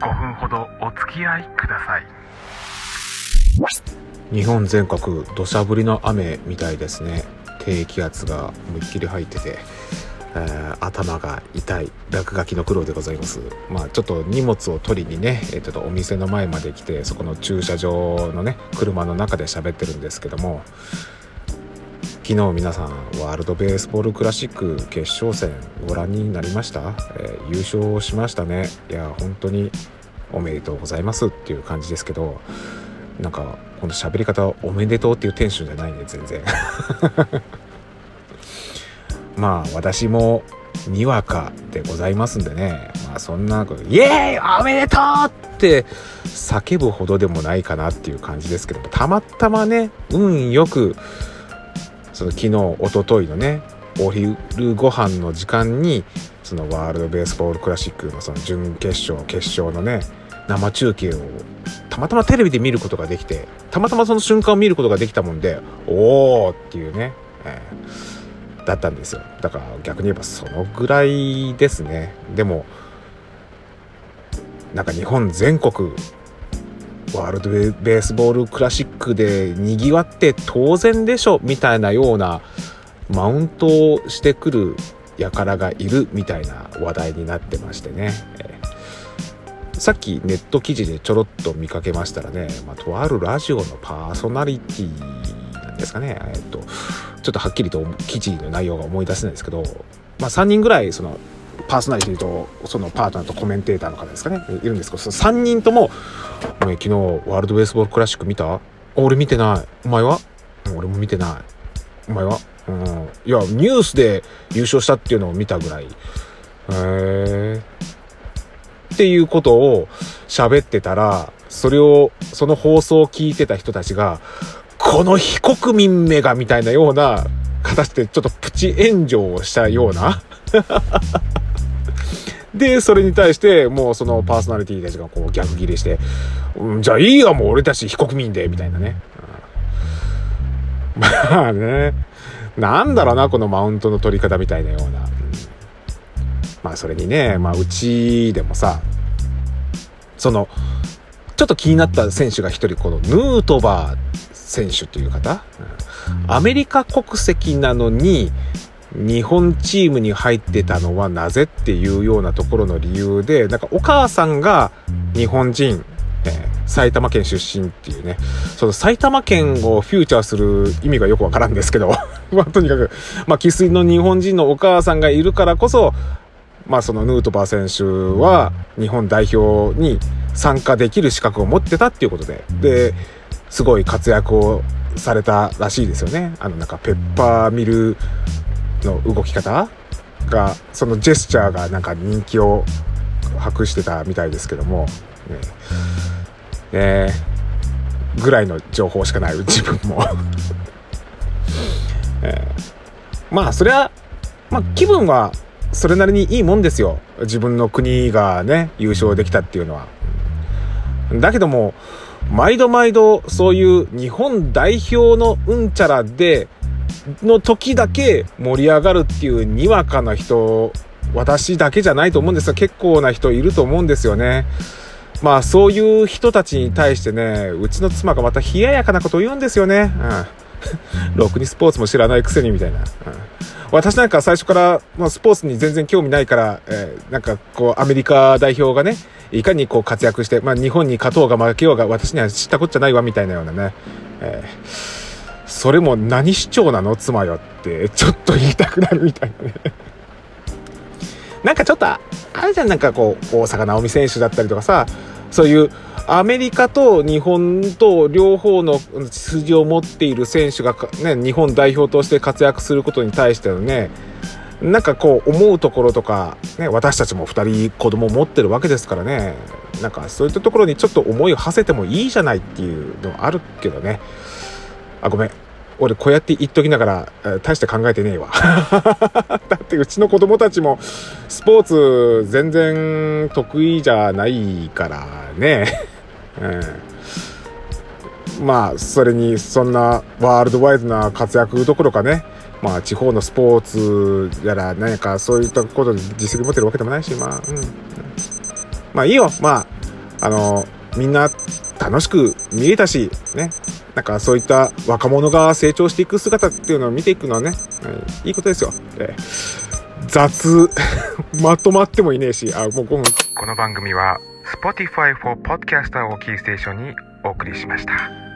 5分ほどお付き合いください。日本全国土砂降りの雨みたいですね。低気圧が思いっきり入ってて、えー頭が痛い落書きの苦労でございます。まあちょっと荷物を取りにね、えーちょっとお店の前まで来てそこの駐車場のね車の中で喋ってるんですけども昨日皆さんワールドベースボールクラシック決勝戦ご覧になりました、えー優勝しましたね。いや本当におめでとうございますっていう感じですけどなんかこの喋り方おめでとうっていうテンションじゃないね全然。まあ私もにわかでございますんでね。まあそんなことイエーイ!おめでとうって叫ぶほどでもないかなっていう感じですけどたまたまね運よくその昨日一昨日のねお昼ご飯の時間にそのワールドベースボールクラシックのその準決勝決勝のね生中継をたまたまテレビで見ることができてたまたまその瞬間を見ることができたもんでおおっていうね、えーだったんですよ。だから逆に言えばそのぐらいですね。でもなんか日本全国ワールドベースボールクラシックでにぎわって当然でしょみたいなようなマウントをしてくる輩がいるみたいな話題になってましてね、えさっきネット記事でちょろっと見かけましたらね、まあ、とあるラジオのパーソナリティなんですかね、えっと、ちょっとはっきりと記事の内容が思い出せないですけど、まあ、3人ぐらいそのパーソナリティとそのパートナーとコメンテーターの方ですかね。いるんですけど3人とも「お前昨日ワールドベースボールクラシック見た？俺見てない。お前は？俺も見てない。お前は？うん。いやニュースで優勝したっていうのを見たぐらい。へえっていうことを喋ってたらそれをその放送を聞いてた人たちがこの非国民めがみたいなような形でちょっとプチ炎上をしたような。で、それに対して、もうそのパーソナリティたちがこう逆ギレして、うん、じゃあいいよ、もう俺たち非国民で、みたいなね。まあね、なんだろうな、このマウントの取り方みたいなような。まあそれにね、まあうちでもさ、その、ちょっと気になった選手が一人、このヌートバー選手という方、アメリカ国籍なのに、日本チームに入ってたのはなぜっていうようなところの理由で、なんかお母さんが日本人、えー埼玉県出身っていうね、その埼玉県をフューチャーする意味がよくわからんですけど、まあとにかく、まあ生粋の日本人のお母さんがいるからこそ、まあそのヌートバー選手は日本代表に参加できる資格を持ってたっていうことで、で、すごい活躍をされたらしいですよね。あのなんかペッパーミルの動き方？が、そのジェスチャーがなんか人気を博してたみたいですけども、ね。ね。ぐらいの情報しかない自分も、え まあそれは、まあ気分はそれなりにいいもんですよ。自分の国がね、優勝できたっていうのは。だけども、毎度毎度そういう日本代表のうんちゃらで、の時だけ盛り上がるっていうにわかな人、私だけじゃないと思うんですよ。結構な人いると思うんですよね。まあそういう人たちに対してね、うちの妻がまた冷ややかなことを言うんですよね。うん。ろくにスポーツも知らないくせにみたいな。うん私なんか最初から、まあ、スポーツに全然興味ないから、えーなんかこうアメリカ代表がね、いかにこう活躍して、まあ日本に勝とうが負けようが私には知ったこっちゃないわみたいなようなね。えーそれも何主張なの？妻よってちょっと言いたくなるみたいなね。なんかちょっと、あれじゃん、なんかこう、大坂なおみ選手だったりとかさ、そういうアメリカと日本と両方の筋を持っている選手がね、日本代表として活躍することに対してのね、なんかこう思うところとか、ね、私たちも2人子供を持ってるわけですからね、なんかそういったところにちょっと思いを馳せてもいいじゃないっていうのはあるけどね。あ、ごめん。俺こうやって言っときながら、大して考えてねえわ。だってうちの子供たちもスポーツ全然得意じゃないからね。うん、まあ、それにそんなワールドワイズな活躍どころかね、まあ地方のスポーツやら何かそういったことで実績持ってるわけでもないし、まあ、うん。まあいいよ。まあ、あの、みんな楽しく見えたし、ね。なんかそういった若者が成長していく姿っていうのを見ていくのはね、いいことですよ。え雑、まとまってもいねえし、あ、もう5分。この番組は Spotify for Podcaster をキーステーションにお送りしました。